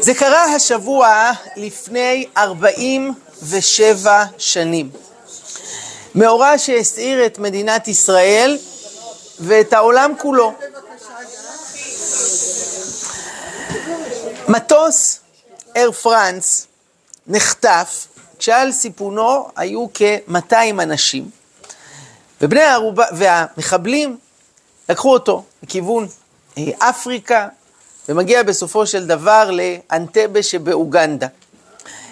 זה קרה השבוע לפני 47 שנים. מאורע שהסעיר את מדינת ישראל ואת העולם כולו. מטוס אייר פרנס נחטף כשעל סיפונו היו כ-200 אנשים, ובני הערובה, והמחבלים לקחו אותו לכיוון אה, אפריקה, ומגיע בסופו של דבר לאנטבה שבאוגנדה.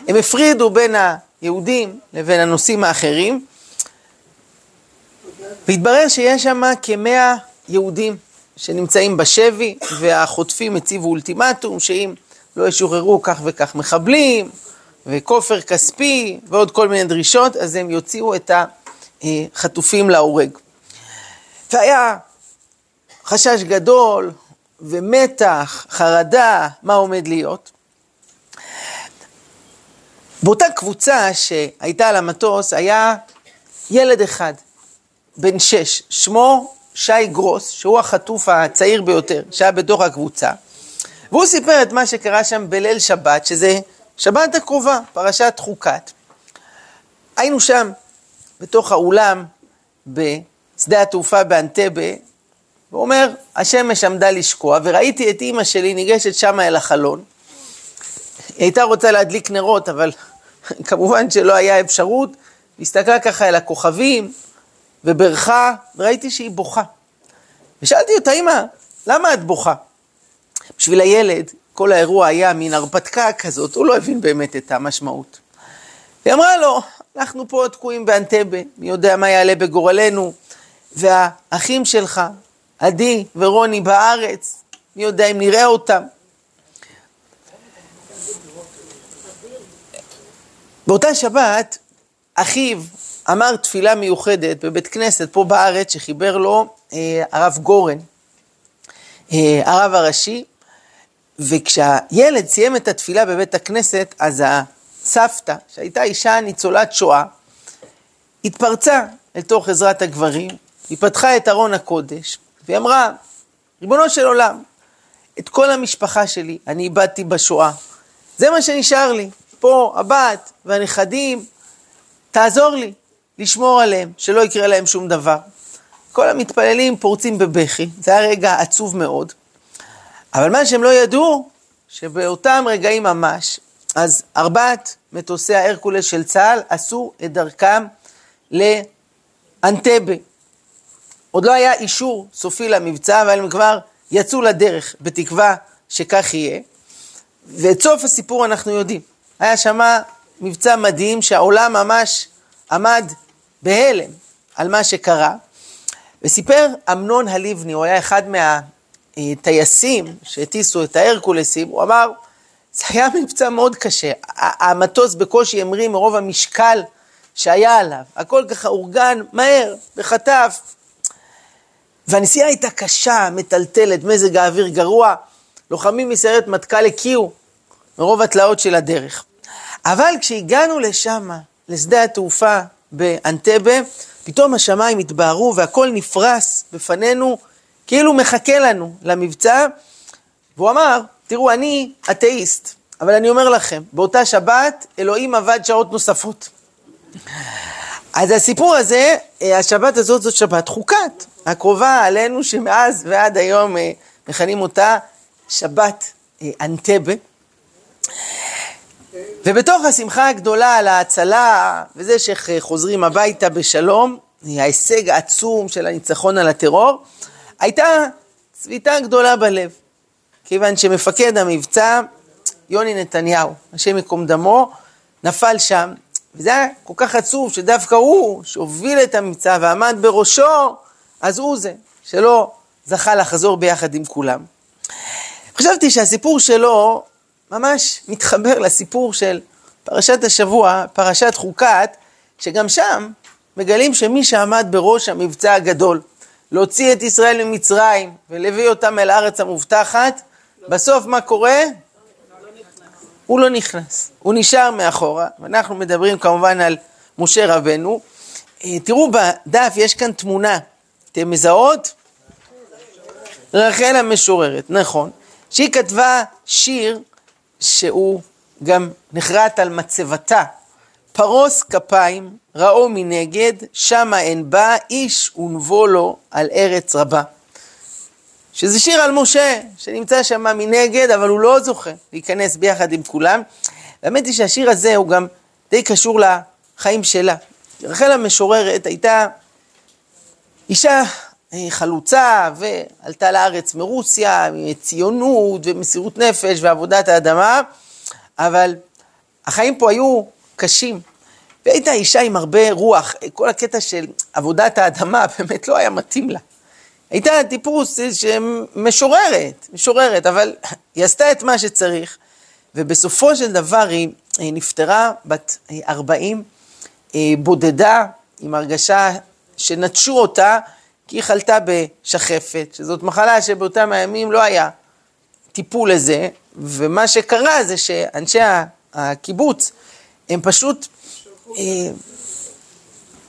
הם הפרידו בין היהודים לבין הנושאים האחרים, והתברר שיש שם כמאה יהודים שנמצאים בשבי, והחוטפים הציבו אולטימטום שאם לא ישוחררו כך וכך מחבלים, וכופר כספי, ועוד כל מיני דרישות, אז הם יוציאו את החטופים להורג. והיה חשש גדול, ומתח, חרדה, מה עומד להיות. באותה קבוצה שהייתה על המטוס היה ילד אחד, בן שש, שמו שי גרוס, שהוא החטוף הצעיר ביותר, שהיה בתוך הקבוצה, והוא סיפר את מה שקרה שם בליל שבת, שזה שבת הקרובה, פרשת חוקת. היינו שם, בתוך האולם, בשדה התעופה באנטבה, הוא אומר, השמש עמדה לשקוע, וראיתי את אימא שלי ניגשת שמה אל החלון. היא הייתה רוצה להדליק נרות, אבל כמובן שלא היה אפשרות. הסתכלה ככה אל הכוכבים, וברכה, וראיתי שהיא בוכה. ושאלתי אותה, אימא, למה את בוכה? בשביל הילד, כל האירוע היה מין הרפתקה כזאת, הוא לא הבין באמת את המשמעות. היא אמרה לו, אנחנו פה תקועים באנטבה, מי יודע מה יעלה בגורלנו, והאחים שלך, עדי ורוני בארץ, מי יודע אם נראה אותם. באותה שבת, אחיו אמר תפילה מיוחדת בבית כנסת פה בארץ שחיבר לו אה, הרב גורן, אה, הרב הראשי, וכשהילד סיים את התפילה בבית הכנסת, אז הסבתא, שהייתה אישה ניצולת שואה, התפרצה אל תוך עזרת הגברים, היא פתחה את ארון הקודש, והיא אמרה, ריבונו של עולם, את כל המשפחה שלי אני איבדתי בשואה. זה מה שנשאר לי. פה הבת והנכדים, תעזור לי לשמור עליהם, שלא יקרה להם שום דבר. כל המתפללים פורצים בבכי, זה היה רגע עצוב מאוד. אבל מה שהם לא ידעו, שבאותם רגעים ממש, אז ארבעת מטוסי ההרקולס של צה"ל עשו את דרכם לאנטבה, עוד לא היה אישור סופי למבצע, אבל הם כבר יצאו לדרך, בתקווה שכך יהיה. ואת סוף הסיפור אנחנו יודעים. היה שם מבצע מדהים שהעולם ממש עמד בהלם על מה שקרה. וסיפר אמנון הלבני, הוא היה אחד מהטייסים שהטיסו את ההרקולסים, הוא אמר, זה היה מבצע מאוד קשה. המטוס בקושי המריא מרוב המשקל שהיה עליו. הכל ככה אורגן מהר, בחטף. והנסיעה הייתה קשה, מטלטלת, מזג האוויר גרוע. לוחמים מסיירת מטכ"ל הקיאו מרוב התלאות של הדרך. אבל כשהגענו לשם, לשדה התעופה באנטבה, פתאום השמיים התבהרו והכל נפרס בפנינו, כאילו מחכה לנו למבצע. והוא אמר, תראו, אני אתאיסט, אבל אני אומר לכם, באותה שבת אלוהים עבד שעות נוספות. אז הסיפור הזה, אה, השבת הזאת זאת שבת חוקת, הקרובה עלינו שמאז ועד היום אה, מכנים אותה שבת אה, אנטבה. ובתוך השמחה הגדולה על ההצלה וזה שחוזרים הביתה בשלום, ההישג העצום של הניצחון על הטרור, הייתה צביטה גדולה בלב. כיוון שמפקד המבצע, יוני נתניהו, השם ייקום דמו, נפל שם וזה היה כל כך עצוב שדווקא הוא, שהוביל את המבצע ועמד בראשו, אז הוא זה, שלא זכה לחזור ביחד עם כולם. חשבתי שהסיפור שלו ממש מתחבר לסיפור של פרשת השבוע, פרשת חוקת, שגם שם מגלים שמי שעמד בראש המבצע הגדול, להוציא את ישראל ממצרים ולהביא אותם אל הארץ המובטחת, בסוף מה קורה? הוא לא נכנס, הוא נשאר מאחורה, ואנחנו מדברים כמובן על משה רבנו. אה, תראו בדף, יש כאן תמונה, אתם מזהות? רחל המשוררת, נכון, שהיא כתבה שיר שהוא גם נחרט על מצבתה. פרוס כפיים, ראו מנגד, שמה אין בה, איש ונבו לו על ארץ רבה. שזה שיר על משה, שנמצא שם מנגד, אבל הוא לא זוכה להיכנס ביחד עם כולם. האמת היא שהשיר הזה הוא גם די קשור לחיים שלה. רחל המשוררת הייתה אישה אה, חלוצה ועלתה לארץ מרוסיה, ציונות ומסירות נפש ועבודת האדמה, אבל החיים פה היו קשים. והייתה אישה עם הרבה רוח, כל הקטע של עבודת האדמה באמת לא היה מתאים לה. הייתה טיפוס שמשוררת, משוררת, אבל היא עשתה את מה שצריך, ובסופו של דבר היא, היא נפטרה בת 40, אה, בודדה, עם הרגשה שנטשו אותה, כי היא חלתה בשחפת, שזאת מחלה שבאותם הימים לא היה טיפול לזה, ומה שקרה זה שאנשי הקיבוץ, הם פשוט אה,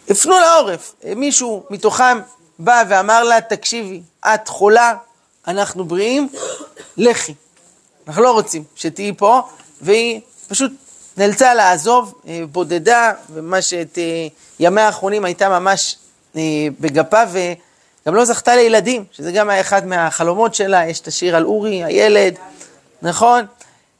הפנו לעורף. מישהו מתוכם בא ואמר לה, תקשיבי, את חולה, אנחנו בריאים, לכי. אנחנו לא רוצים שתהיי פה, והיא פשוט נאלצה לעזוב, אה, בודדה, ומה שאת אה, ימיה האחרונים הייתה ממש בגפה, וגם לא זכתה לילדים, שזה גם היה אחד מהחלומות שלה, יש את השיר על אורי, הילד, נכון?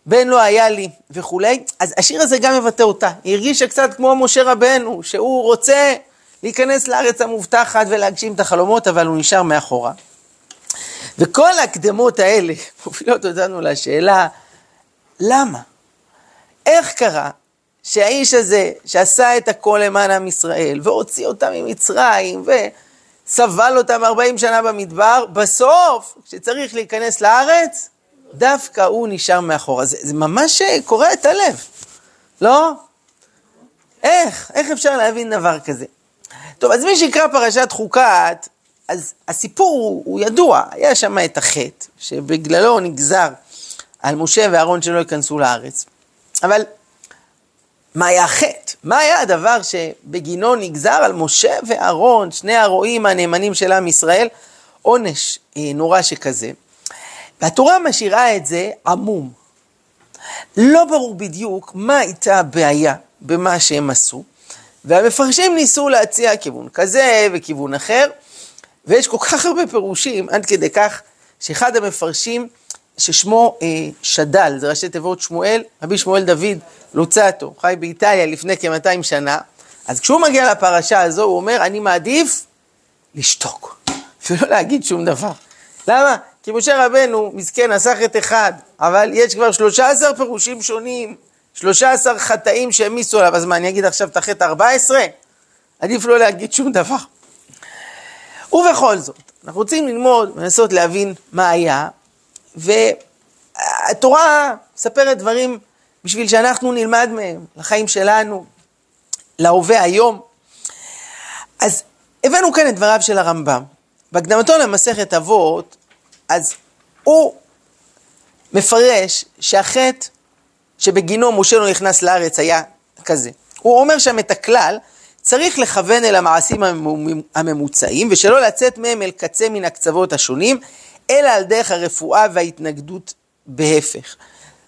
בן לא היה לי וכולי. אז השיר הזה גם מבטא אותה. היא הרגישה קצת כמו משה רבנו, שהוא רוצה להיכנס לארץ המובטחת ולהגשים את החלומות, אבל הוא נשאר מאחורה. וכל ההקדמות האלה מובילות אותנו לשאלה, למה? איך קרה שהאיש הזה, שעשה את הכל למען עם ישראל, והוציא אותם ממצרים, וסבל אותם 40 שנה במדבר, בסוף, כשצריך להיכנס לארץ, דווקא הוא נשאר מאחורה. זה, זה ממש קורע את הלב, לא? איך? איך אפשר להבין דבר כזה? טוב, אז מי שיקרא פרשת חוקת, אז הסיפור הוא, הוא ידוע, היה שם את החטא, שבגללו נגזר על משה ואהרון שלא ייכנסו לארץ. אבל מה היה החטא? מה היה הדבר שבגינו נגזר על משה ואהרון, שני הרועים הנאמנים של עם ישראל, עונש אה, נורא שכזה? והתורה משאירה את זה עמום. לא ברור בדיוק מה הייתה הבעיה במה שהם עשו, והמפרשים ניסו להציע כיוון כזה וכיוון אחר, ויש כל כך הרבה פירושים, עד כדי כך שאחד המפרשים, ששמו אה, שדל, זה ראשי תיבות שמואל, רבי שמואל דוד לוצטו, חי באיטליה לפני כ-200 שנה, אז כשהוא מגיע לפרשה הזו, הוא אומר, אני מעדיף לשתוק, ולא להגיד שום דבר. למה? כי משה רבנו, מסכן, עשה חטא אחד, אבל יש כבר 13 פירושים שונים, 13 חטאים שהעמיסו עליו, אז מה, אני אגיד עכשיו את החטא 14? עדיף לא להגיד שום דבר. ובכל זאת, אנחנו רוצים ללמוד, לנסות להבין מה היה, והתורה מספרת דברים בשביל שאנחנו נלמד מהם, לחיים שלנו, להווה היום. אז הבאנו כאן את דבריו של הרמב"ם. בהקדמתו למסכת אבות, אז הוא מפרש שהחטא שבגינו משה לא נכנס לארץ היה כזה. הוא אומר שם את הכלל, צריך לכוון אל המעשים הממוצעים ושלא לצאת מהם אל קצה מן הקצוות השונים, אלא על דרך הרפואה וההתנגדות בהפך.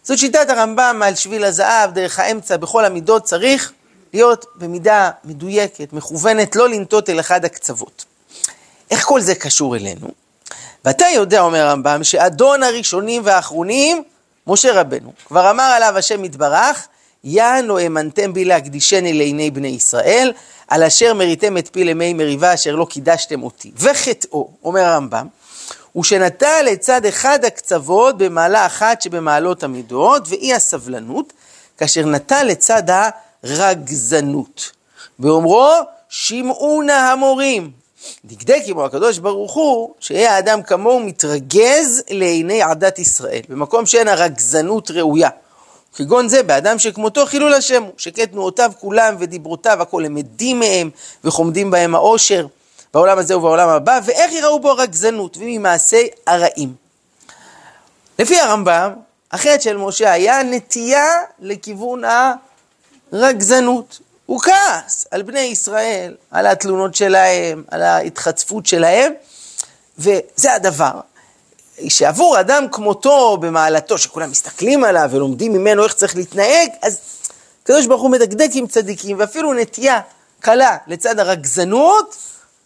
זאת שיטת הרמב"ם על שביל הזהב, דרך האמצע, בכל המידות צריך להיות במידה מדויקת, מכוונת, לא לנטות אל אחד הקצוות. איך כל זה קשור אלינו? ואתה יודע, אומר הרמב"ם, שאדון הראשונים והאחרונים, משה רבנו, כבר אמר עליו השם יתברך, יענו האמנתם בי להקדישני לעיני בני ישראל, על אשר מריתם את פי למי מריבה אשר לא קידשתם אותי. וחטאו, אומר הרמב"ם, הוא שנטע לצד אחד הקצוות במעלה אחת שבמעלות המידות, ואי הסבלנות, כאשר נטע לצד הרגזנות. באומרו, שמעו נא המורים, דקדק עמו הקדוש ברוך הוא, שיהיה האדם כמוהו מתרגז לעיני עדת ישראל, במקום שאין הרגזנות ראויה. כגון זה, באדם שכמותו חילול השם הוא, שכן תנועותיו כולם ודיברותיו הכל הם עדים מהם וחומדים בהם העושר בעולם הזה ובעולם הבא, ואיך יראו בו הרגזנות וממעשי הרעים. לפי הרמב"ם, החטא של משה היה נטייה לכיוון הרגזנות. הוא כעס על בני ישראל, על התלונות שלהם, על ההתחצפות שלהם, וזה הדבר. שעבור אדם כמותו במעלתו, שכולם מסתכלים עליו ולומדים ממנו איך צריך להתנהג, אז הקדוש ברוך הוא מדקדק עם צדיקים, ואפילו נטייה קלה לצד הרגזנות,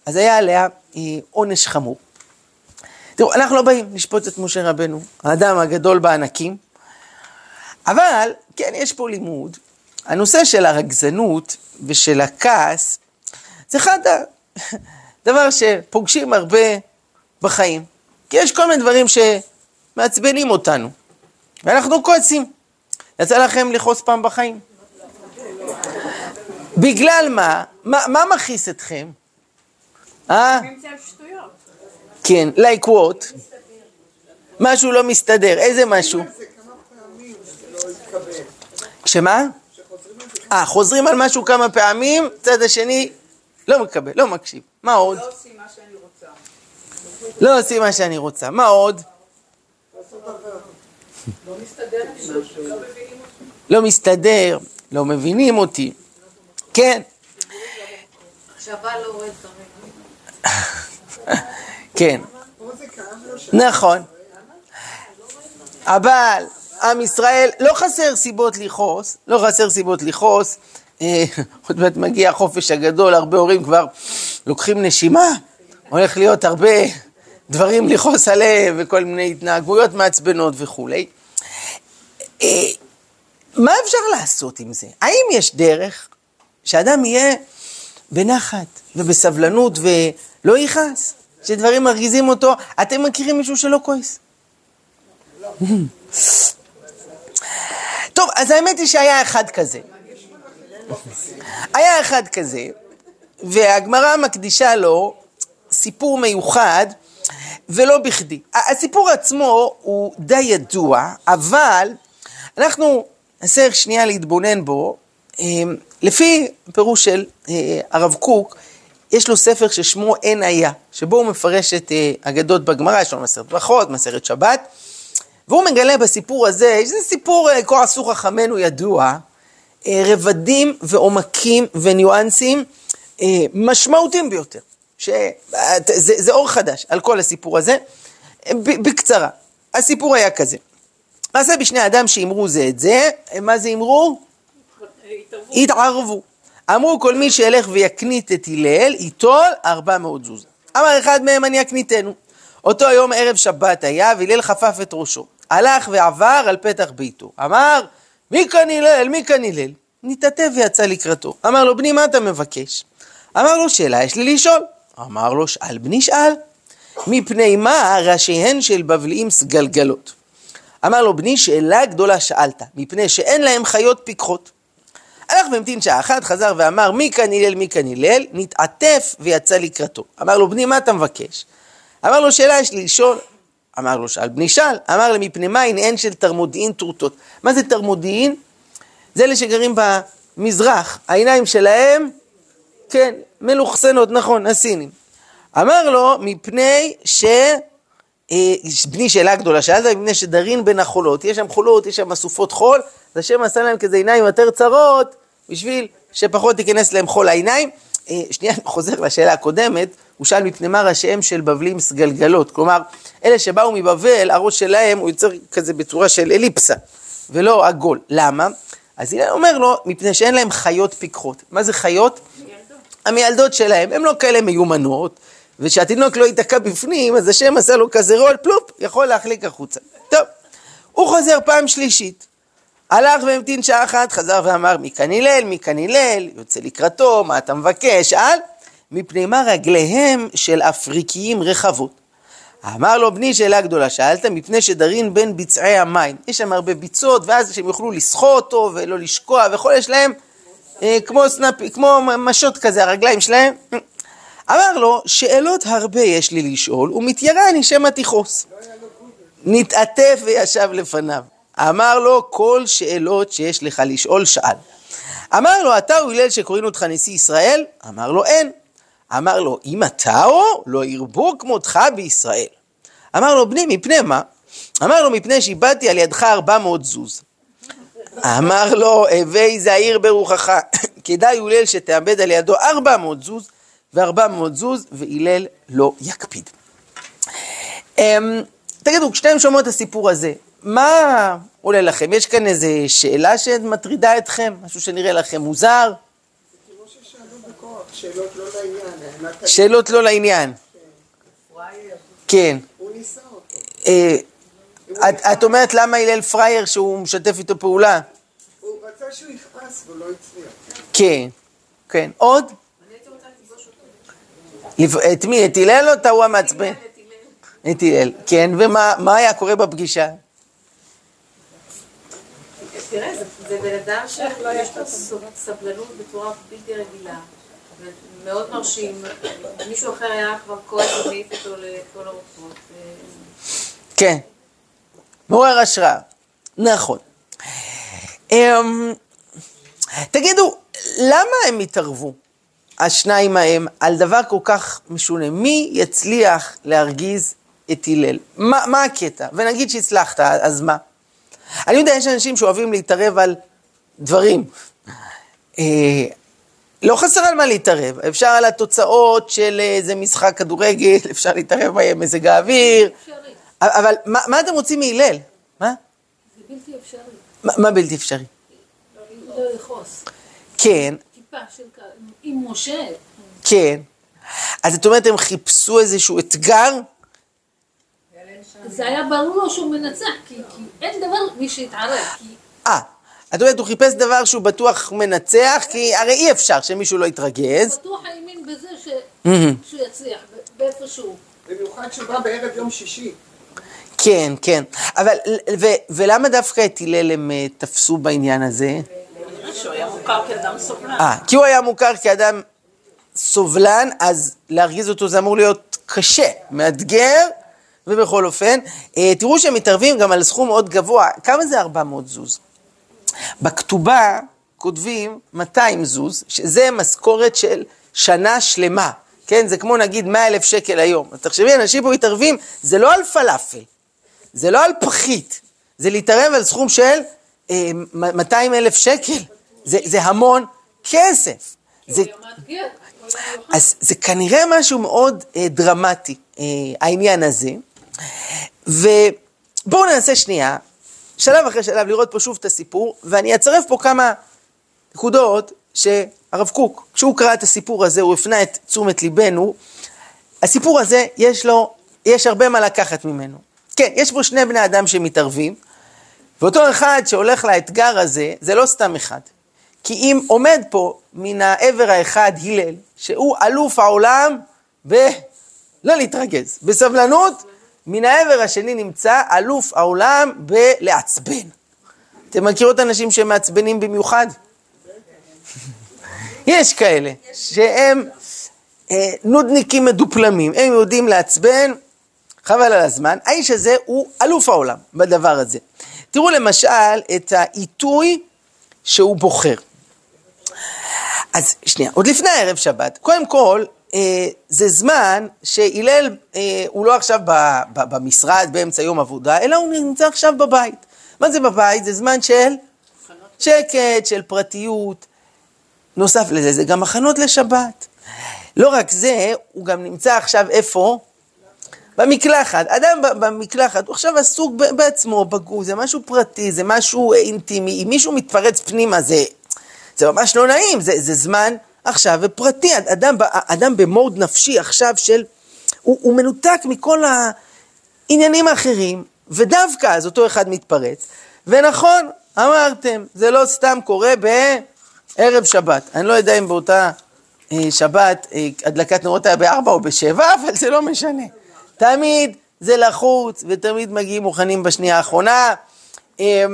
אז היה עליה אה, עונש חמור. תראו, אנחנו לא באים לשפוט את משה רבנו, האדם הגדול בענקים, אבל כן, יש פה לימוד. הנושא של הרגזנות ושל הכעס, זה אחד הדבר שפוגשים הרבה בחיים. כי יש כל מיני דברים שמעצבנים אותנו, ואנחנו כועסים. יצא לכם לכעוס פעם בחיים? בגלל מה? מה, מה מכעיס אתכם? אה? כן, like what? משהו לא מסתדר, איזה משהו? שמה? אה, חוזרים על משהו כמה פעמים, צד השני לא מקבל, לא מקשיב. מה עוד? לא עושים מה שאני רוצה. לא עושים מה שאני רוצה. מה עוד? לא מסתדר, לא מבינים אותי. כן. כן. נכון. אבל עם ישראל, לא חסר סיבות לכעוס, לא חסר סיבות לכעוס. אה, עוד מעט מגיע החופש הגדול, הרבה הורים כבר לוקחים נשימה, הולך להיות הרבה דברים לכעוס עליהם וכל מיני התנהגויות מעצבנות וכולי. אה, מה אפשר לעשות עם זה? האם יש דרך שאדם יהיה בנחת ובסבלנות ולא יכעס? שדברים מרגיזים אותו? אתם מכירים מישהו שלא כועס? טוב, אז האמת היא שהיה אחד כזה. היה אחד כזה, והגמרא מקדישה לו סיפור מיוחד, ולא בכדי. הסיפור עצמו הוא די ידוע, אבל אנחנו ננסה שנייה להתבונן בו. אמ, לפי פירוש של אה, הרב קוק, יש לו ספר ששמו אין היה, שבו הוא מפרש את אה, אגדות בגמרא, יש לו מסרת ברכות, מסרת שבת, והוא מגלה בסיפור הזה, זה סיפור אה, כה עשו חכמינו ידוע, רבדים ועומקים וניואנסים משמעותיים ביותר. שזה אור חדש על כל הסיפור הזה. בקצרה, הסיפור היה כזה. מעשה בשני אדם שאמרו זה את זה, מה זה אמרו? התערבו. אמרו כל מי שילך ויקנית את הלל, ייטול ארבע מאות זוז. אמר אחד מהם אני אקניתנו. אותו היום ערב שבת היה, והלל חפף את ראשו. הלך ועבר על פתח ביתו. אמר, מי כאן הלל? מי כאן הלל? נתעטף ויצא לקראתו. אמר לו, בני, מה אתה מבקש? אמר לו, שאלה יש לי לשאול. אמר לו, שאל בני שאל. מפני מה ראשיהן של בבליים סגלגלות? אמר לו, בני, שאלה גדולה שאלת, מפני שאין להם חיות פיקחות. הלך והמתין שעה אחת, חזר ואמר, מי כאן הלל, מי כאן הלל, נתעטף ויצא לקראתו. אמר לו, בני, מה אתה מבקש? אמר לו, שאלה יש לי לשאול. אמר לו, שאל בני שאל. אמר לו, מפני מה אין של תרמודיעין טורטות. מה זה תרמודיעין? זה אלה שגרים במזרח, העיניים שלהם, כן, מלוכסנות, נכון, הסינים. אמר לו, מפני ש... אה, בני שאלה גדולה, שאלת מפני שדרין בין החולות, יש שם חולות, יש שם אסופות חול, אז השם עשה להם כזה עיניים יותר צרות, בשביל שפחות תיכנס להם חול העיניים. אה, שנייה, אני חוזר לשאלה הקודמת, הוא שאל מפני מה ראשיהם של בבלים סגלגלות, כלומר, אלה שבאו מבבל, הראש שלהם הוא יוצר כזה בצורה של אליפסה, ולא עגול. למה? אז הנה אומר לו, מפני שאין להם חיות פיקחות. מה זה חיות? המיילדות שלהם, הן לא כאלה מיומנות, ושהתינוק לא ייתקע בפנים, אז השם עשה לו כזה רול, פלופ, יכול להחליק החוצה. טוב, הוא חוזר פעם שלישית. הלך והמתין שעה אחת, חזר ואמר, מי כאן הלל, מי כאן הלל, יוצא לקראתו, מה אתה מבקש? שאל, מפני מה רגליהם של אפריקיים רחבות. אמר לו, בני, שאלה גדולה, שאלת, מפני שדרין בין ביצעי המים. יש שם הרבה ביצות, ואז שהם יוכלו לסחוא אותו ולא לשקוע וכל, יש להם אה, כמו סנאפ, כמו משות כזה, הרגליים שלהם. אמר לו, שאלות הרבה יש לי לשאול, ומתיירני שמא תכעוס. נתעטף וישב לפניו. אמר לו, כל שאלות שיש לך לשאול, שאל. אמר לו, אתה הוא הלל שקוראים אותך נשיא ישראל? אמר לו, אין. אמר לו, אם אתה או, לא ירבו כמותך בישראל. אמר לו, בני, מפני מה? אמר לו, מפני שאיבדתי על ידך ארבע מאות זוז. אמר לו, הווי זהיר ברוחך, כדאי הלל שתאבד על ידו ארבע מאות זוז, וארבע מאות זוז, והלל לא יקפיד. אמ, תגידו, כשאתם שומעים את הסיפור הזה, מה עולה לכם? יש כאן איזו שאלה שמטרידה אתכם? משהו שנראה לכם מוזר? שאלות לא לעניין. שאלות לא לעניין. כן. הוא ניסה אותו. אה, את, אומרת למה הלל פרייר שהוא משתף איתו פעולה? הוא רצה שהוא יכעס והוא לא הצליח. כן, כן. עוד? את מי? את הלל או את ההוא המעצבן? את הלל. כן, ומה מה היה קורה בפגישה? תראה, זה- זה בן אדם שיש לו סוב- סבלנות בצורה בלתי רגילה, ומאוד מרשים. מישהו אחר היה כבר כועס ומעיף אותו לכל הרוחות. כן. מעורר השראה. נכון. אמ, תגידו, למה הם התערבו, השניים ההם, על דבר כל כך משונה? מי יצליח להרגיז את הלל? מה, מה הקטע? ונגיד שהצלחת, אז מה? אני יודע, יש אנשים שאוהבים להתערב על דברים. אה, לא חסר על מה להתערב, אפשר על התוצאות של איזה משחק כדורגל, אפשר להתערב במזג האוויר, אפשרי. אבל מה, מה אתם רוצים מהלל? מה? זה בלתי אפשרי. מה, מה בלתי אפשרי? לא לכעוס. כן, טיפה של. עם משה, כן. אז את אומרת, הם חיפשו איזשהו אתגר? זה היה ברור לו שהוא מנצח, כי, כי אין דבר מי שיתערב. אה, את אומרת, הוא חיפש דבר שהוא בטוח מנצח, כי הרי אי אפשר שמישהו לא יתרגז. בטוח האמין בזה ש... שהוא יצליח, באיפשהו. במיוחד שהוא בא בערב יום שישי. כן, כן. אבל, ו, ולמה דווקא את הלל הם אה, תפסו בעניין הזה? שהוא היה מוכר כאדם סובלן. אה, כי הוא היה מוכר כאדם סובלן, אז להרגיז אותו זה אמור להיות קשה, מאתגר, ובכל אופן, אה, תראו שהם מתערבים גם על סכום מאוד גבוה. כמה זה 400 זוז? בכתובה כותבים 200 זוז, שזה משכורת של שנה שלמה. כן, זה כמו נגיד 100 אלף שקל היום. אז תחשבי, אנשים פה מתערבים, זה לא על פלאפל, זה לא על פחית, זה להתערב על סכום של אה, 200 אלף שקל. זה, זה המון כסף. זה. אז זה כנראה משהו מאוד אה, דרמטי, אה, העניין הזה. ובואו ננסה שנייה, שלב אחרי שלב, לראות פה שוב את הסיפור, ואני אצרף פה כמה נקודות שהרב קוק, כשהוא קרא את הסיפור הזה, הוא הפנה את תשומת ליבנו. הסיפור הזה, יש לו, יש הרבה מה לקחת ממנו. כן, יש פה שני בני אדם שמתערבים, ואותו אחד שהולך לאתגר הזה, זה לא סתם אחד. כי אם עומד פה מן העבר האחד הלל, שהוא אלוף העולם ב... לא להתרגז, בסבלנות, מן העבר השני נמצא אלוף העולם בלעצבן. אתם מכירות אנשים שמעצבנים במיוחד? יש כאלה, שהם אה, נודניקים מדופלמים, הם יודעים לעצבן, חבל על הזמן. האיש הזה הוא אלוף העולם בדבר הזה. תראו למשל את העיתוי שהוא בוחר. אז שנייה, עוד לפני ערב שבת, קודם כל, זה זמן שהלל אה, הוא לא עכשיו במשרד באמצע יום עבודה, אלא הוא נמצא עכשיו בבית. מה זה בבית? זה זמן של שקט, של פרטיות. נוסף לזה, זה גם הכנות לשבת. לא רק זה, הוא גם נמצא עכשיו איפה? במקלחת. אדם במקלחת, הוא עכשיו עסוק בעצמו, בגוף, זה משהו פרטי, זה משהו אה, אינטימי. אם מישהו מתפרץ פנימה, זה, זה ממש לא נעים, זה, זה זמן עכשיו ופרטי. אדם, אדם במוד נפשי עכשיו של... הוא, הוא מנותק מכל העניינים האחרים, ודווקא אז אותו אחד מתפרץ. ונכון, אמרתם, זה לא סתם קורה בערב שבת. אני לא יודע אם באותה אה, שבת אה, הדלקת נרות היה בארבע או בשבע, אבל זה לא משנה. תמיד זה לחוץ, ותמיד מגיעים מוכנים בשנייה האחרונה. אה,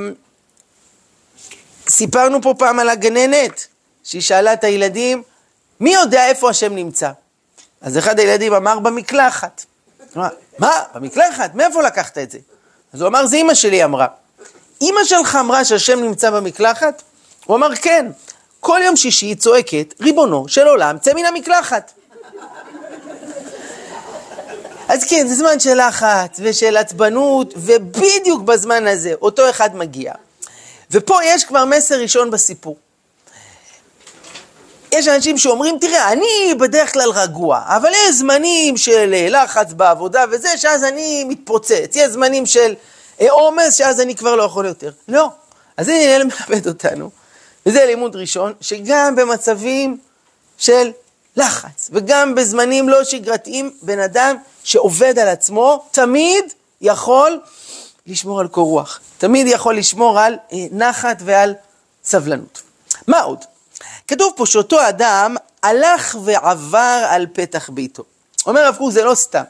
סיפרנו פה פעם על הגננת, שהיא שאלה את הילדים, מי יודע איפה השם נמצא? אז אחד הילדים אמר במקלחת. מה? במקלחת? מאיפה לקחת את זה? אז הוא אמר, זה אימא שלי אמרה. אימא שלך אמרה שהשם נמצא במקלחת? הוא אמר, כן. כל יום שישי היא צועקת, ריבונו של עולם, צא מן המקלחת. אז כן, זה זמן של לחץ ושל עצבנות, ובדיוק בזמן הזה אותו אחד מגיע. ופה יש כבר מסר ראשון בסיפור. יש אנשים שאומרים, תראה, אני בדרך כלל רגוע, אבל יש זמנים של אה, לחץ בעבודה וזה, שאז אני מתפוצץ. יש זמנים של אה, עומס, שאז אני כבר לא יכול יותר. לא. אז הנה הלל מלמד אותנו, וזה לימוד ראשון, שגם במצבים של לחץ, וגם בזמנים לא שגרתיים, בן אדם שעובד על עצמו, תמיד יכול לשמור על קור רוח. תמיד יכול לשמור על אה, נחת ועל סבלנות. מה עוד? כתוב פה שאותו אדם הלך ועבר על פתח ביתו. אומר הרב קוק זה לא סתם.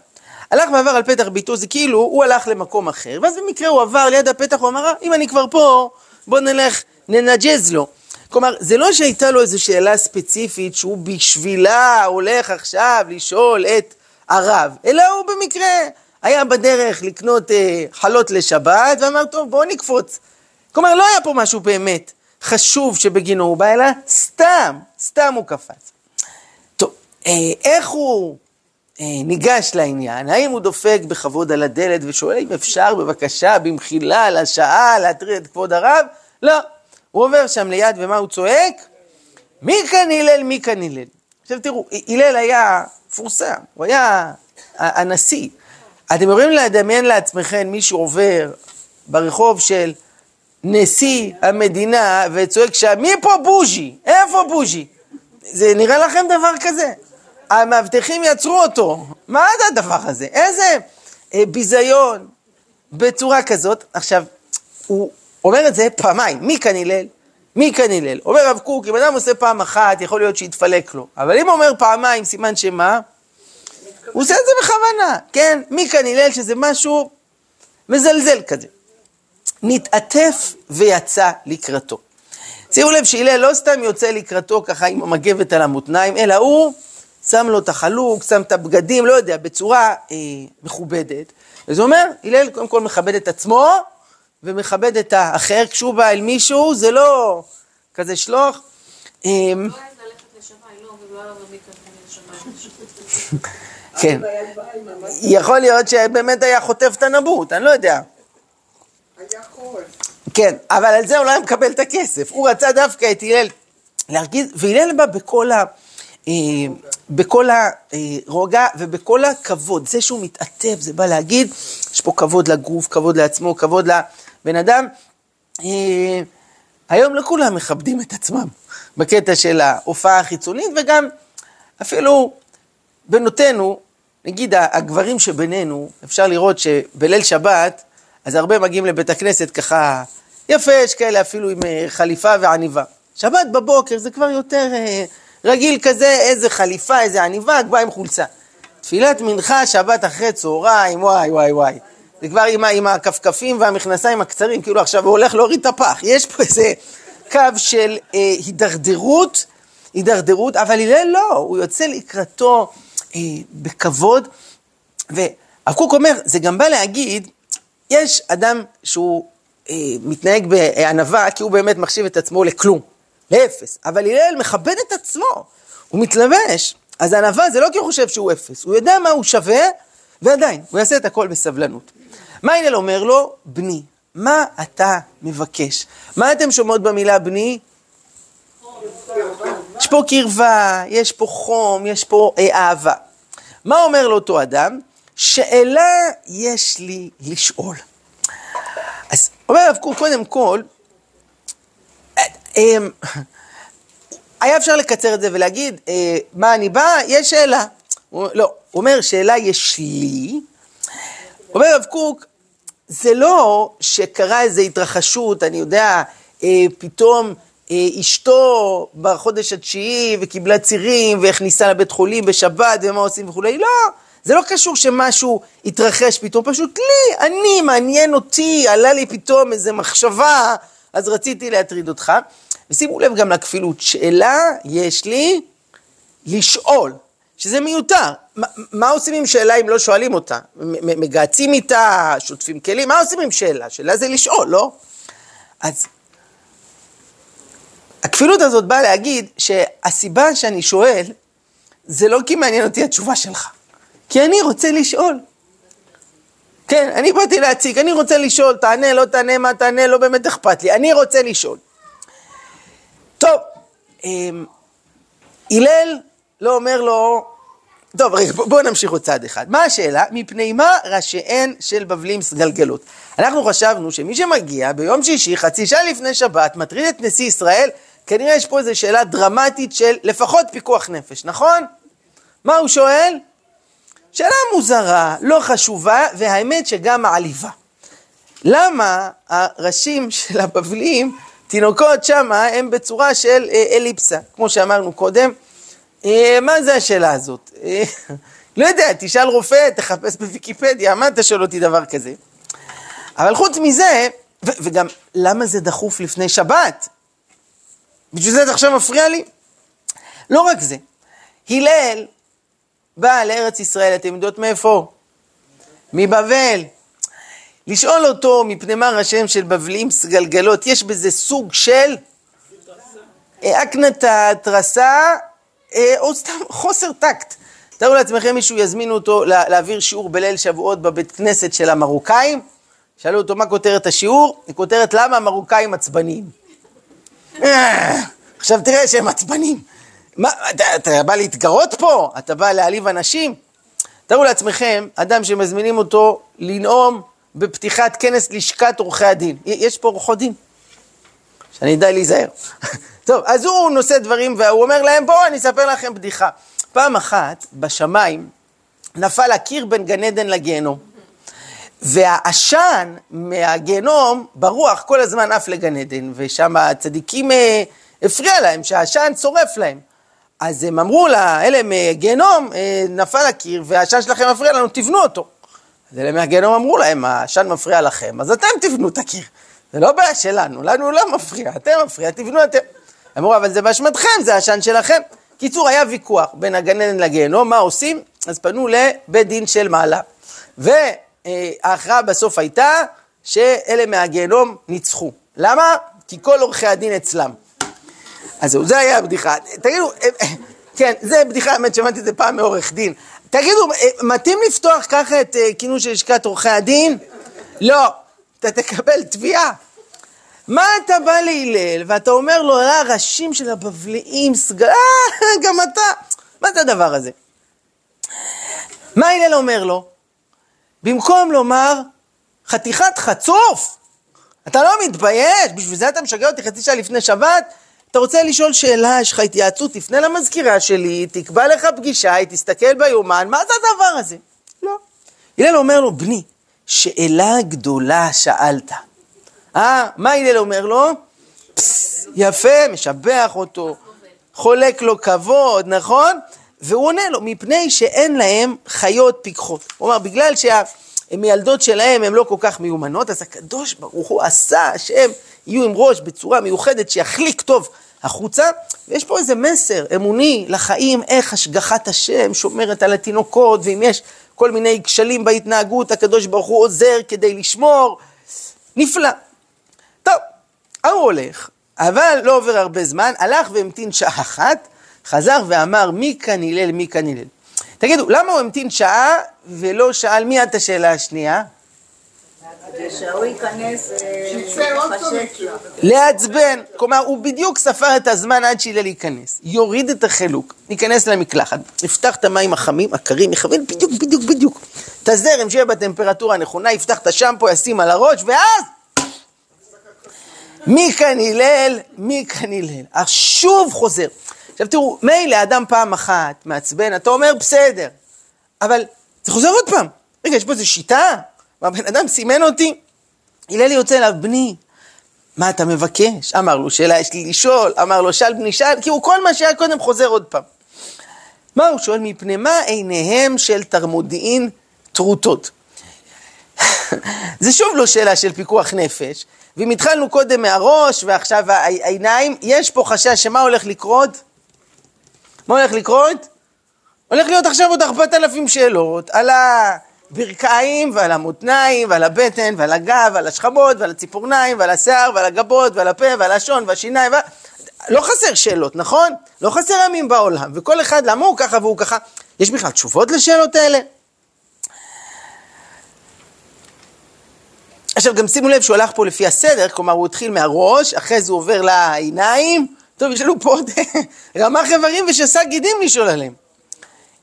הלך ועבר על פתח ביתו זה כאילו הוא הלך למקום אחר, ואז במקרה הוא עבר ליד הפתח, הוא אמר, "אה, אם אני כבר פה, בוא נלך, ננג'ז לו. כלומר, זה לא שהייתה לו איזו שאלה ספציפית שהוא בשבילה הולך עכשיו לשאול את הרב, אלא הוא במקרה היה בדרך לקנות אה, חלות לשבת, ואמר, טוב, בואו נקפוץ. כלומר, לא היה פה משהו באמת חשוב שבגינו הוא בא, אלא סתם, סתם הוא קפץ. טוב, אה, איך הוא אה, ניגש לעניין? האם הוא דופק בכבוד על הדלת ושואל אם אפשר בבקשה, במחילה, לשעה, להטריד את כבוד הרב? לא. הוא עובר שם ליד ומה הוא צועק? מי כאן הלל, מי כאן הלל? עכשיו תראו, הלל היה מפורסם, הוא היה הנשיא. אתם יכולים לדמיין לעצמכם מישהו עובר ברחוב של נשיא המדינה וצועק שם, מי פה בוז'י? איפה בוז'י? זה נראה לכם דבר כזה? המאבטחים יצרו אותו. מה זה הדבר הזה? איזה אה, ביזיון בצורה כזאת. עכשיו, הוא אומר את זה פעמיים, מי כאן הלל? מי כאן הלל? אומר הרב קוק, אם אדם עושה פעם אחת, יכול להיות שיתפלק לו. אבל אם אומר פעמיים, סימן שמה? הוא עושה את זה בכוונה, כן? מי כאן הלל שזה משהו מזלזל כזה. נתעטף ויצא לקראתו. שימו לב שהלל לא סתם יוצא לקראתו ככה עם המגבת על המותניים, אלא הוא שם לו את החלוק, שם את הבגדים, לא יודע, בצורה אה, מכובדת. וזה אומר, הלל קודם כל מכבד את עצמו ומכבד את האחר. כשהוא בא אל מישהו, זה לא כזה שלוח. אה, לא היה ללכת לשמיים, לא, ולא מי לשמיים. כן. יכול להיות שבאמת היה חוטף את הנבוט, אני לא יודע. כן, אבל על זה הוא לא היה מקבל את הכסף. הוא רצה דווקא את הלל להרגיז, והלל בא בכל ה... אה, בכל הרוגע ובכל הכבוד, זה שהוא מתעטף, זה בא להגיד, יש פה כבוד לגוף, כבוד לעצמו, כבוד לבן אדם. אה, היום לא כולם מכבדים את עצמם בקטע של ההופעה החיצונית, וגם אפילו בנותינו, נגיד הגברים שבינינו, אפשר לראות שבליל שבת, אז הרבה מגיעים לבית הכנסת ככה יפה, יש כאלה אפילו עם אה, חליפה ועניבה. שבת בבוקר זה כבר יותר אה, רגיל כזה, איזה חליפה, איזה עניבה, כבר עם חולצה. תפילת מנחה, שבת אחרי צהריים, וואי וואי וואי. זה כבר עם, עם הכפכפים והמכנסיים הקצרים, כאילו עכשיו הוא הולך להוריד את הפח. יש פה איזה קו של אה, הידרדרות, הידרדרות, אבל הלל לא, הוא יוצא לקראתו אה, בכבוד. והרב קוק אומר, זה גם בא להגיד, יש אדם שהוא אה, מתנהג בענווה, כי הוא באמת מחשיב את עצמו לכלום, לאפס. אבל הלל מכבד את עצמו, הוא מתלבש. אז ענווה זה לא כי הוא חושב שהוא אפס, הוא יודע מה הוא שווה, ועדיין, הוא יעשה את הכל בסבלנות. מה הלל אומר לו? בני, מה אתה מבקש? מה אתם שומעות במילה בני? יש פה קרבה, יש פה חום, יש פה אה, אהבה. מה אומר לאותו אדם? שאלה יש לי לשאול. אז אומר הרב קוק, קודם כל, אה, אה, היה אפשר לקצר את זה ולהגיד, אה, מה אני בא? יש שאלה. הוא, לא, הוא אומר, שאלה יש לי. אומר הרב קוק, זה לא שקרה איזו התרחשות, אני יודע, פתאום אשתו בחודש התשיעי וקיבלה צירים ואיך ניסה לבית חולים בשבת ומה עושים וכולי, לא, זה לא קשור שמשהו התרחש פתאום, פשוט לי, אני, מעניין אותי, עלה לי פתאום איזו מחשבה, אז רציתי להטריד אותך. ושימו לב גם לכפילות, שאלה יש לי לשאול, שזה מיותר. מה, מה עושים עם שאלה אם לא שואלים אותה? מגהצים איתה, שוטפים כלים, מה עושים עם שאלה? שאלה זה לשאול, לא? אז הכפילות הזאת באה להגיד שהסיבה שאני שואל, זה לא כי מעניין אותי התשובה שלך, כי אני רוצה לשאול. כן, אני באתי להציג, אני רוצה לשאול, תענה, לא תענה, מה תענה, לא באמת אכפת לי, אני רוצה לשאול. טוב, אמ, הלל לא אומר לו, טוב רגע בואו בוא נמשיך עוד צעד אחד. מה השאלה? מפני מה ראשיהן של בבלים סגלגלות? אנחנו חשבנו שמי שמגיע ביום שישי, חצי שעה לפני שבת, מטריד את נשיא ישראל, כנראה יש פה איזו שאלה דרמטית של לפחות פיקוח נפש, נכון? מה הוא שואל? שאלה מוזרה, לא חשובה, והאמת שגם מעליבה. למה הראשים של הבבלים, תינוקות שמה, הם בצורה של אה, אליפסה, כמו שאמרנו קודם. אה, מה זה השאלה הזאת? אה, לא יודע, תשאל רופא, תחפש בוויקיפדיה, מה אתה שואל אותי דבר כזה? אבל חוץ מזה, ו- וגם, למה זה דחוף לפני שבת? בשביל זה אתה עכשיו מפריע לי? לא רק זה, הלל בא לארץ ישראל, אתם יודעות מאיפה? מבבל. לשאול אותו מפני מה ראשיהם של בבלים סגלגלות, יש בזה סוג של אה, הקנטה, התרסה, אה, או סתם חוסר טקט. תארו לעצמכם מישהו יזמין אותו להעביר שיעור בליל שבועות בבית כנסת של המרוקאים, שאלו אותו מה כותרת השיעור, היא כותרת למה המרוקאים עצבניים. אה, עכשיו תראה שהם עצבנים. מה, אתה, אתה בא להתגרות פה? אתה בא להעליב אנשים? תארו לעצמכם, אדם שמזמינים אותו לנאום בפתיחת כנס לשכת עורכי הדין. יש פה עורכות דין, שאני אדע להיזהר. טוב, אז הוא נושא דברים והוא אומר להם, בואו אני אספר לכם בדיחה. פעם אחת בשמיים נפל הקיר בין גן עדן לגיהנום. והעשן מהגיהנום ברוח כל הזמן עף לגן עדן, ושם הצדיקים אה, הפריע להם שהעשן צורף להם. אז הם אמרו לה, אלה מגיהנום, אה, נפל הקיר והעשן שלכם מפריע לנו, תבנו אותו. אז אלה מהגיהנום אמרו להם, העשן מפריע לכם, אז אתם תבנו את הקיר. זה לא בעיה שלנו, לנו לא מפריע, אתם מפריע, תבנו אתם. אמרו, אבל זה באשמתכם, זה העשן שלכם. קיצור, היה ויכוח בין הגן עדן לגיהנום, מה עושים? אז פנו לבית דין של מעלה. וההכרעה בסוף הייתה שאלה מהגיהנום ניצחו. למה? כי כל עורכי הדין אצלם. אז זהו, זה היה הבדיחה. תגידו, כן, זה בדיחה, האמת, שמעתי את זה פעם מעורך דין. תגידו, מתאים לפתוח ככה את אה, כינוס של לשכת עורכי הדין? לא, אתה תקבל תביעה. מה אתה בא להלל ואתה אומר לו, אה, הראשים של הבבליים, סגל... אה, גם אתה. מה זה הדבר הזה? מה הלל אומר לו? במקום לומר, חתיכת חצוף, אתה לא מתבייש? בשביל זה אתה משגע אותי חצי שעה לפני שבת? אתה רוצה לשאול שאלה, יש לך התייעצות, תפנה למזכירה שלי, תקבע לך פגישה, היא תסתכל ביומן, מה זה הדבר הזה? לא. הלל אומר לו, בני, שאלה גדולה שאלת. אה, מה הלל אומר לו? יפה, משבח אותו, חולק לו כבוד, נכון? והוא עונה לו, מפני שאין להם חיות פיקחות. הוא אמר, בגלל שהמיילדות שלהם הן לא כל כך מיומנות, אז הקדוש ברוך הוא עשה שהם יהיו עם ראש בצורה מיוחדת שיחליק טוב החוצה, ויש פה איזה מסר אמוני לחיים, איך השגחת השם שומרת על התינוקות, ואם יש כל מיני כשלים בהתנהגות, הקדוש ברוך הוא עוזר כדי לשמור. נפלא. טוב, ההוא הולך, אבל לא עובר הרבה זמן, הלך והמתין שעה אחת, חזר ואמר מי כאן הלל, מי כאן הלל. תגידו, למה הוא המתין שעה ולא שאל מי את השאלה השנייה? ייכנס צדיק. לעצבן, כלומר הוא בדיוק ספר את הזמן עד שהלל ייכנס, יוריד את החילוק, ייכנס למקלחת, יפתח את המים החמים, הקרים, יכוון בדיוק, בדיוק, בדיוק, את הזרם שיהיה בטמפרטורה הנכונה, יפתח את השמפו, ישים על הראש, ואז מי כאן הלל, מי כאן הלל. שוב חוזר. עכשיו תראו, מילא אדם פעם אחת מעצבן, אתה אומר בסדר, אבל זה חוזר עוד פעם. רגע, יש פה איזו שיטה? והבן אדם סימן אותי, הלל יוצא אליו, בני, מה אתה מבקש? אמר לו, שאלה יש לי לשאול, אמר לו, שאל בני שאל, כי הוא כל מה שהיה קודם חוזר עוד פעם. מה הוא שואל? מפני מה עיניהם של תרמודיעין טרוטות? זה שוב לא שאלה של פיקוח נפש, ואם התחלנו קודם מהראש ועכשיו העיניים, יש פה חשש שמה הולך לקרות? מה הולך לקרות? הולך להיות עכשיו עוד ארבעת אלפים שאלות על הברכיים ועל המותניים ועל הבטן ועל הגב ועל השכבות ועל הציפורניים ועל השיער ועל הגבות ועל הפה ועל השון והשיניים ועל... לא חסר שאלות, נכון? לא חסר ימים בעולם, וכל אחד למה הוא ככה והוא ככה. יש בכלל תשובות לשאלות האלה? עכשיו גם שימו לב שהוא הלך פה לפי הסדר, כלומר הוא התחיל מהראש, אחרי זה הוא עובר לעיניים, טוב, יש לנו פה עוד רמ"ח איברים ושס"ה גידים לשאול עליהם.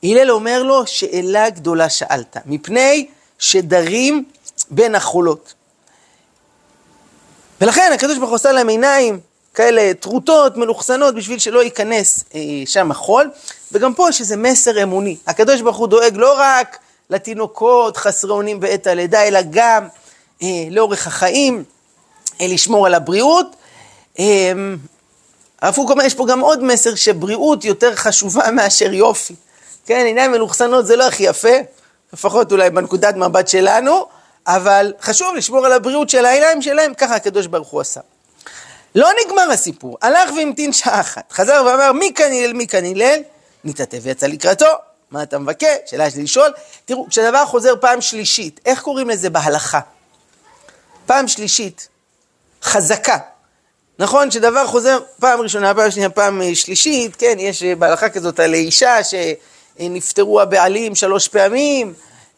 הלל אומר לו, שאלה גדולה שאלת, מפני שדרים בין החולות. ולכן הקדוש ברוך הוא עשה להם עיניים כאלה טרוטות, מלוכסנות, בשביל שלא ייכנס אה, שם החול. וגם פה יש איזה מסר אמוני. הקדוש ברוך הוא דואג לא רק לתינוקות חסרי אונים בעת הלידה, אלא גם אה, לאורך החיים, אה, לשמור על הבריאות. אה, הפוך אומר, יש פה גם עוד מסר שבריאות יותר חשובה מאשר יופי. כן, עיניים מלוכסנות זה לא הכי יפה, לפחות אולי בנקודת מבט שלנו, אבל חשוב לשמור על הבריאות של העיניים שלהם, ככה הקדוש ברוך הוא עשה. לא נגמר הסיפור, הלך והמתין שעה אחת, חזר ואמר מי כאן הלל מי כאן הלל, נתעטף ויצא לקראתו, מה אתה מבקש? שאלה שלי לשאול. תראו, כשדבר חוזר פעם שלישית, איך קוראים לזה בהלכה? פעם שלישית, חזקה. נכון שדבר חוזר פעם ראשונה, פעם שנייה, פעם אה, שלישית, כן, יש אה, בהלכה כזאת על אישה שנפטרו הבעלים שלוש פעמים,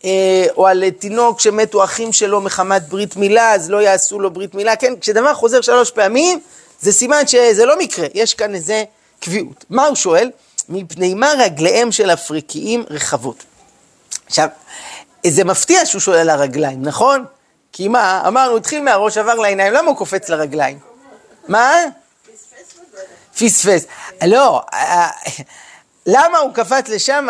אה, או על תינוק שמתו אחים שלו מחמת ברית מילה, אז לא יעשו לו ברית מילה, כן, כשדבר חוזר שלוש פעמים, זה סימן שזה לא מקרה, יש כאן איזה קביעות. מה הוא שואל? מפני מה רגליהם של אפריקיים רחבות. עכשיו, זה מפתיע שהוא שואל על הרגליים, נכון? כי מה, אמרנו, התחיל מהראש, עבר לעיניים, למה הוא קופץ לרגליים? מה? פספס. לא, אה, למה הוא קפץ לשם?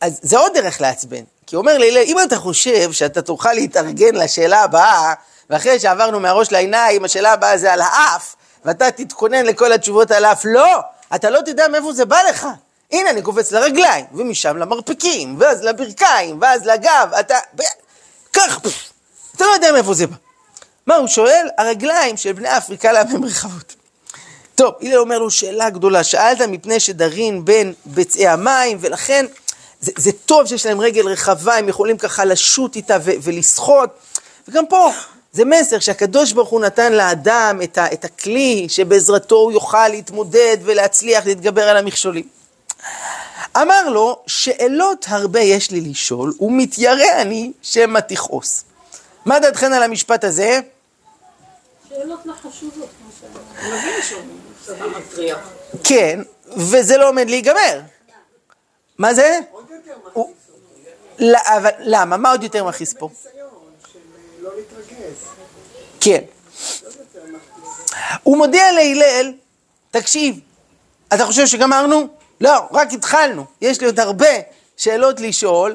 אז זה עוד דרך לעצבן. כי הוא אומר לי, אם אתה חושב שאתה תוכל להתארגן לשאלה הבאה, ואחרי שעברנו מהראש לעיניים, השאלה הבאה זה על האף, ואתה תתכונן לכל התשובות על האף, לא, אתה לא תדע מאיפה זה בא לך. הנה, אני קופץ לרגליים, ומשם למרפקים, ואז לברכיים, ואז לגב, אתה... כך, אתה לא יודע מאיפה זה בא. מה הוא שואל? הרגליים של בני אפריקה למה הם רחבות. טוב, הנה אומר לו שאלה גדולה, שאלת מפני שדרין בין ביצעי המים, ולכן זה, זה טוב שיש להם רגל רחבה, הם יכולים ככה לשוט איתה ו- ולשחות. וגם פה, זה מסר שהקדוש ברוך הוא נתן לאדם את, ה- את הכלי שבעזרתו הוא יוכל להתמודד ולהצליח להתגבר על המכשולים. אמר לו, שאלות הרבה יש לי לשאול, ומתיירא אני שמא תכעוס. מה דעתכן על המשפט הזה? שאלות לא חשובות, צבא מטריח. כן, וזה לא עומד להיגמר. מה זה? אבל למה? מה עוד יותר מכעיס פה? כן. הוא מודיע להלל, תקשיב, אתה חושב שגמרנו? לא, רק התחלנו. יש לי עוד הרבה שאלות לשאול,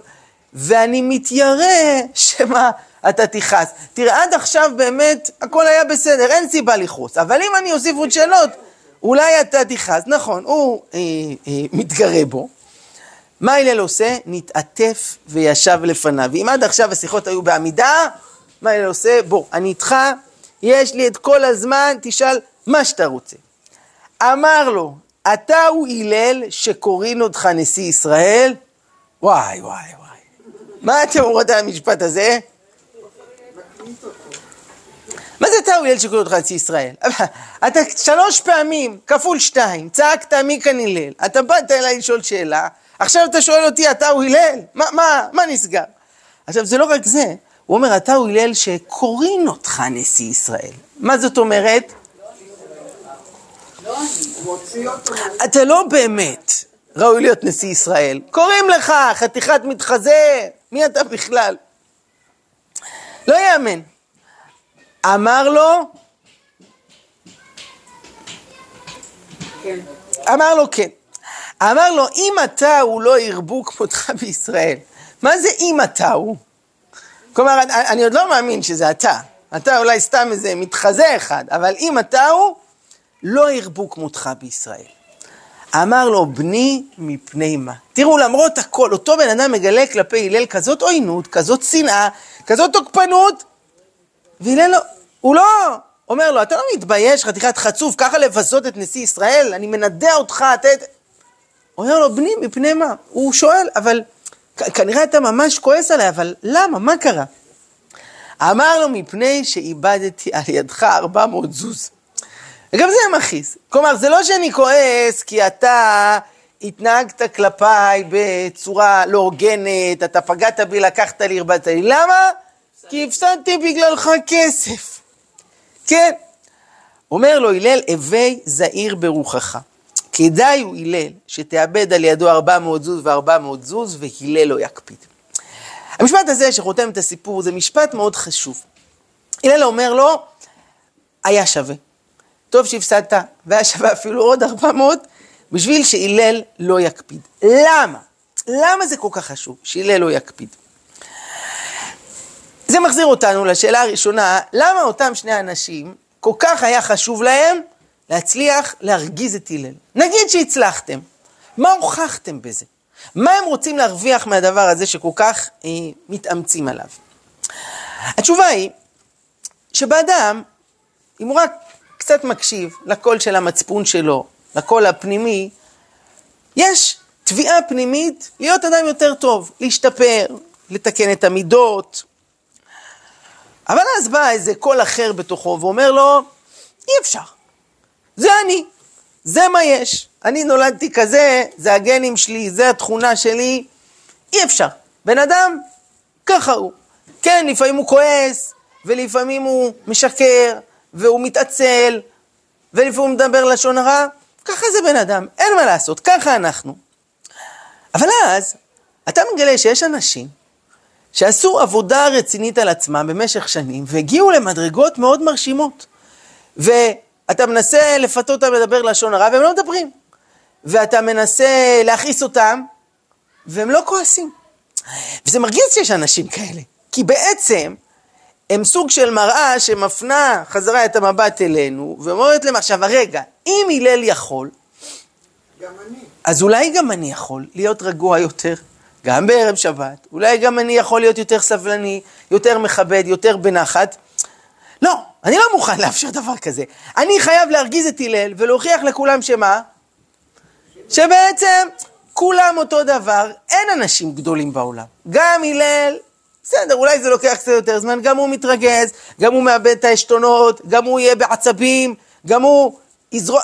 ואני מתיירא שמא אתה תכעס. תראה, עד עכשיו באמת הכל היה בסדר, אין סיבה לכעוס, אבל אם אני אוסיף עוד שאלות, אולי אתה תכעס. נכון, הוא אה, אה, מתגרה בו. מה הלל עושה? נתעטף וישב לפניו. ואם עד עכשיו השיחות היו בעמידה, מה הלל עושה? בוא, אני איתך, יש לי את כל הזמן, תשאל מה שאתה רוצה. אמר לו, אתה הוא הלל שקוראים אותך נשיא ישראל? וואי, וואי, וואי. מה אתם אומרות על המשפט הזה? מה זה אתה הלל שקוראים אותך נשיא ישראל? אתה שלוש פעמים, כפול שתיים, צעקת מי כאן הלל. אתה באת אליי לשאול שאלה, עכשיו אתה שואל אותי, אתה הוא הלל? מה, מה, מה נסגר? עכשיו, זה לא רק זה, הוא אומר, אתה הוא הלל שקוראים אותך נשיא ישראל. מה זאת אומרת? אתה לא באמת ראוי להיות נשיא ישראל. קוראים לך חתיכת מתחזה, מי אתה בכלל? לא יאמן. אמר לו, כן. אמר לו כן. אמר לו, אם אתה הוא לא ירבו כמותך בישראל. מה זה אם אתה הוא? כלומר, אני, אני עוד לא מאמין שזה אתה. אתה אולי סתם איזה מתחזה אחד, אבל אם אתה הוא, לא ירבו כמותך בישראל. אמר לו, בני מפני מה? תראו, למרות הכל, אותו בן אדם מגלה כלפי הלל כזאת עוינות, כזאת שנאה, כזאת תוקפנות, והלל לא, הוא לא, אומר לו, אתה לא מתבייש, חתיכת חצוף, ככה לבזות את נשיא ישראל? אני מנדה אותך, אתה... אומר לו, בני, מפני מה? הוא שואל, אבל כנראה אתה ממש כועס עליי, אבל למה? מה קרה? אמר לו, מפני שאיבדתי על ידך 400 זוז. וגם זה מכעיס. כלומר, זה לא שאני כועס כי אתה התנהגת כלפיי בצורה לא הוגנת, אתה פגעת בי, לקחת לי, הרבדת לי. למה? כי הפסדתי בגללך כסף. כן. אומר לו הלל, הווי זהיר ברוחך. כדאי הוא הלל שתאבד על ידו 400 זוז ו-400 זוז, והלל לא יקפיד. המשפט הזה שחותם את הסיפור זה משפט מאוד חשוב. הלל אומר לו, היה שווה. טוב שהפסדת, והיה שווה אפילו עוד 400, בשביל שהלל לא יקפיד. למה? למה זה כל כך חשוב שהלל לא יקפיד? זה מחזיר אותנו לשאלה הראשונה, למה אותם שני אנשים, כל כך היה חשוב להם להצליח להרגיז את הלל? נגיד שהצלחתם, מה הוכחתם בזה? מה הם רוצים להרוויח מהדבר הזה שכל כך אה, מתאמצים עליו? התשובה היא שבאדם, אם הוא רק קצת מקשיב לקול של המצפון שלו, לקול הפנימי, יש תביעה פנימית להיות אדם יותר טוב, להשתפר, לתקן את המידות. אבל אז בא איזה קול אחר בתוכו ואומר לו, אי אפשר, זה אני, זה מה יש, אני נולדתי כזה, זה הגנים שלי, זה התכונה שלי, אי אפשר. בן אדם, ככה הוא. כן, לפעמים הוא כועס, ולפעמים הוא משקר, והוא מתעצל, ולפעמים הוא מדבר לשון הרע, ככה זה בן אדם, אין מה לעשות, ככה אנחנו. אבל אז, אתה מגלה שיש אנשים שעשו עבודה רצינית על עצמם במשך שנים, והגיעו למדרגות מאוד מרשימות. ואתה מנסה לפתות אותם לדבר לשון הרע, והם לא מדברים. ואתה מנסה להכעיס אותם, והם לא כועסים. וזה מרגיז שיש אנשים כאלה, כי בעצם הם סוג של מראה שמפנה חזרה את המבט אלינו, ואומרת להם עכשיו, הרגע, אם הלל יכול, גם אני. אז אולי גם אני יכול להיות רגוע יותר, גם בערב שבת, אולי גם אני יכול להיות יותר סבלני, יותר מכבד, יותר בנחת. לא, אני לא מוכן לאפשר דבר כזה. אני חייב להרגיז את הלל ולהוכיח לכולם שמה? שבעצם כולם אותו דבר, אין אנשים גדולים בעולם. גם הלל, בסדר, אולי זה לוקח קצת יותר זמן, גם הוא מתרגז, גם הוא מאבד את העשתונות, גם הוא יהיה בעצבים, גם הוא יזרוע...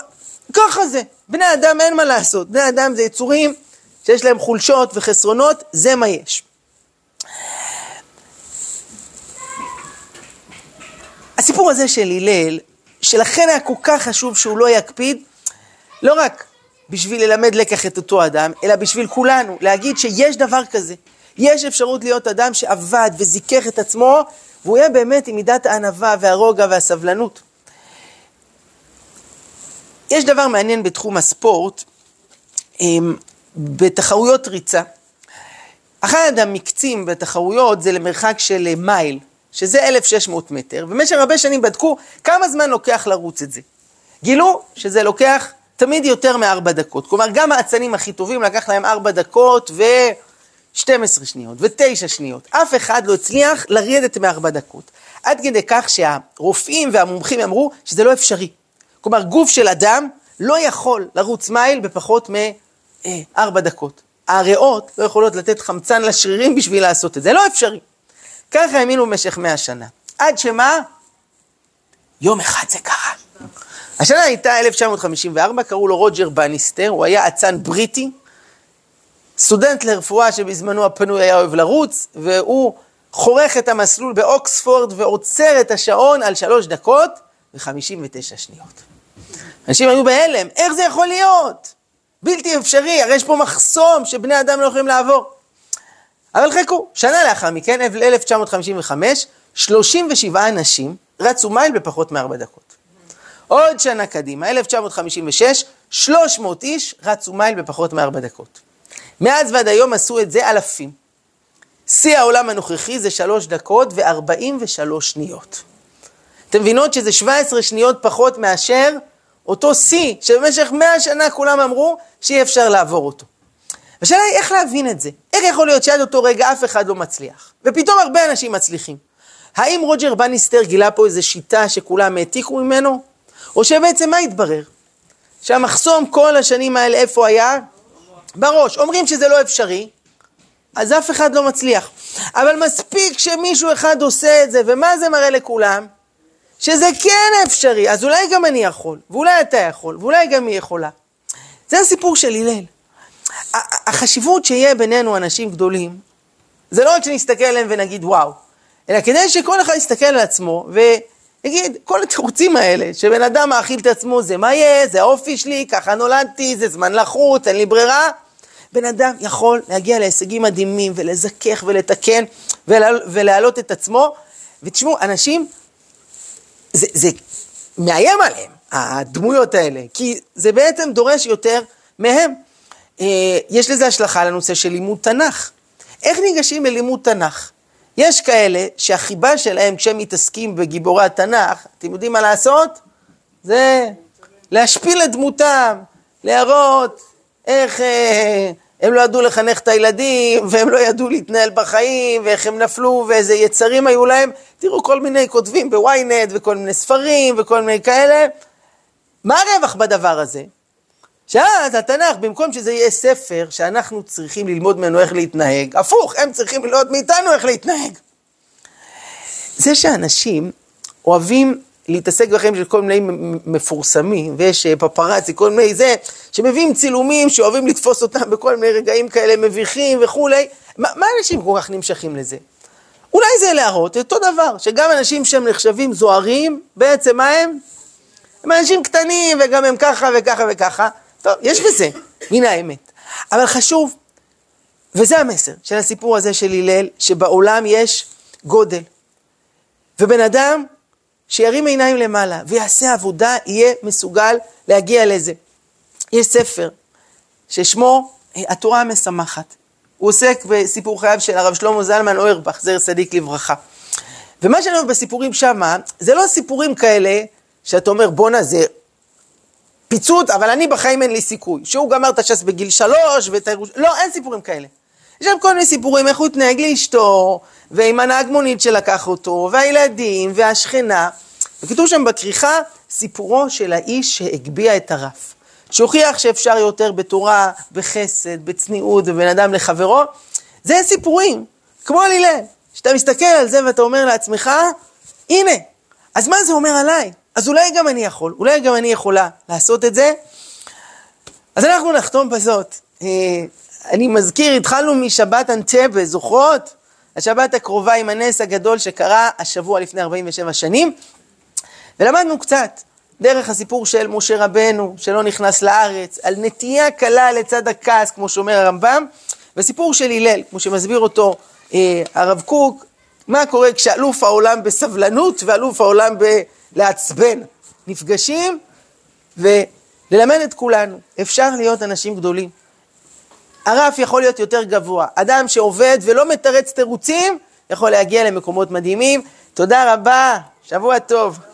ככה זה. בני אדם אין מה לעשות. בני אדם זה יצורים שיש להם חולשות וחסרונות, זה מה יש. הסיפור הזה של הלל, שלכן היה כל כך חשוב שהוא לא יקפיד, לא רק בשביל ללמד לקח את אותו אדם, אלא בשביל כולנו, להגיד שיש דבר כזה. יש אפשרות להיות אדם שעבד וזיכך את עצמו, והוא יהיה באמת עם מידת הענווה והרוגע והסבלנות. יש דבר מעניין בתחום הספורט, אמ, בתחרויות ריצה. אחד המקצים בתחרויות זה למרחק של מייל, שזה 1,600 מטר, במשך הרבה שנים בדקו כמה זמן לוקח לרוץ את זה. גילו שזה לוקח תמיד יותר מארבע דקות. כלומר, גם האצנים הכי טובים לקח להם ארבע דקות ו-12 שניות ו-9 שניות. אף אחד לא הצליח לרדת מארבע דקות. עד כדי כך שהרופאים והמומחים אמרו שזה לא אפשרי. כלומר, גוף של אדם לא יכול לרוץ מייל בפחות מארבע דקות. הריאות לא יכולות לתת חמצן לשרירים בשביל לעשות את זה, לא אפשרי. ככה האמינו במשך מאה שנה. עד שמה? יום אחד זה קרה. השנה הייתה 1954, קראו לו רוג'ר בניסטר, הוא היה אצן בריטי, סטודנט לרפואה שבזמנו הפנוי היה אוהב לרוץ, והוא חורך את המסלול באוקספורד ועוצר את השעון על שלוש דקות ו-59 שניות. אנשים היו בהלם, איך זה יכול להיות? בלתי אפשרי, הרי יש פה מחסום שבני אדם לא יכולים לעבור. אבל חכו, שנה לאחר מכן, 1955, 37 אנשים רצו מייל בפחות מארבע דקות. עוד שנה קדימה, 1956, 300 איש רצו מייל בפחות מארבע דקות. מאז ועד היום עשו את זה אלפים. שיא העולם הנוכחי זה שלוש דקות ו-43 שניות. אתם מבינות שזה 17 שניות פחות מאשר אותו שיא שבמשך 100 שנה כולם אמרו שאי אפשר לעבור אותו. השאלה היא איך להבין את זה. איך יכול להיות שעד אותו רגע אף אחד לא מצליח, ופתאום הרבה אנשים מצליחים. האם רוג'ר בניסטר גילה פה איזו שיטה שכולם העתיקו ממנו? או שבעצם מה התברר? שהמחסום כל השנים האלה איפה היה? בראש. אומרים שזה לא אפשרי, אז אף אחד לא מצליח. אבל מספיק שמישהו אחד עושה את זה, ומה זה מראה לכולם? שזה כן אפשרי, אז אולי גם אני יכול, ואולי אתה יכול, ואולי גם היא יכולה. זה הסיפור של הלל. החשיבות שיהיה בינינו אנשים גדולים, זה לא רק שנסתכל עליהם ונגיד וואו, אלא כדי שכל אחד יסתכל על עצמו נגיד, כל התירוצים האלה, שבן אדם מאכיל את עצמו, זה מה יהיה, זה האופי שלי, ככה נולדתי, זה זמן לחוץ, אין לי ברירה. בן אדם יכול להגיע להישגים מדהימים ולזכך ולתקן ולה, ולהעלות את עצמו. ותשמעו, אנשים, זה, זה מאיים עליהם, הדמויות האלה, כי זה בעצם דורש יותר מהם. אה, יש לזה השלכה לנושא של לימוד תנ"ך. איך ניגשים ללימוד תנ"ך? יש כאלה שהחיבה שלהם כשהם מתעסקים בגיבורי התנ"ך, אתם יודעים מה לעשות? זה להשפיל את דמותם, להראות איך אה, הם לא ידעו לחנך את הילדים, והם לא ידעו להתנהל בחיים, ואיך הם נפלו, ואיזה יצרים היו להם. תראו כל מיני כותבים בוויינט, וכל מיני ספרים, וכל מיני כאלה. מה הרווח בדבר הזה? שאז התנ"ך, במקום שזה יהיה ספר שאנחנו צריכים ללמוד ממנו איך להתנהג, הפוך, הם צריכים ללמוד מאיתנו איך להתנהג. זה שאנשים אוהבים להתעסק בחיים של כל מיני מפורסמים, ויש אה, פפרצי, כל מיני זה, שמביאים צילומים שאוהבים לתפוס אותם בכל מיני רגעים כאלה מביכים וכולי, מה, מה אנשים כל כך נמשכים לזה? אולי זה להראות אותו דבר, שגם אנשים שהם נחשבים זוהרים, בעצם מה הם? הם אנשים קטנים, וגם הם ככה וככה וככה. טוב, יש בזה, מן האמת. אבל חשוב, וזה המסר של הסיפור הזה של הלל, שבעולם יש גודל. ובן אדם שירים עיניים למעלה ויעשה עבודה, יהיה מסוגל להגיע לזה. יש ספר ששמו התורה המשמחת. הוא עוסק בסיפור חייו של הרב שלמה זלמן אוירבך, זר צדיק לברכה. ומה שאני אומר בסיפורים שמה, זה לא סיפורים כאלה שאתה אומר בואנה זה פיצוץ, אבל אני בחיים אין לי סיכוי. שהוא גמר את הש"ס בגיל שלוש, ואת הירוש... לא, אין סיפורים כאלה. יש שם כל מיני סיפורים, איך הוא התנהג לאשתו, ועם הנהג מונית שלקח אותו, והילדים, והשכנה. וכתוב שם בכריכה, סיפורו של האיש שהגביה את הרף. שהוכיח שאפשר יותר בתורה, בחסד, בצניעות, ובין אדם לחברו. זה סיפורים, כמו על הלל. שאתה מסתכל על זה ואתה אומר לעצמך, הנה, אז מה זה אומר עליי? אז אולי גם אני יכול, אולי גם אני יכולה לעשות את זה. אז אנחנו נחתום בזאת. אני מזכיר, התחלנו משבת אנטבה, זוכרות? השבת הקרובה עם הנס הגדול שקרה השבוע לפני 47 שנים, ולמדנו קצת דרך הסיפור של משה רבנו, שלא נכנס לארץ, על נטייה קלה לצד הכעס, כמו שאומר הרמב"ם, וסיפור של הלל, כמו שמסביר אותו אה, הרב קוק, מה קורה כשאלוף העולם בסבלנות ואלוף העולם בלעצבן נפגשים, וללמד את כולנו, אפשר להיות אנשים גדולים. הרף יכול להיות יותר גבוה. אדם שעובד ולא מתרץ תירוצים, יכול להגיע למקומות מדהימים. תודה רבה, שבוע טוב.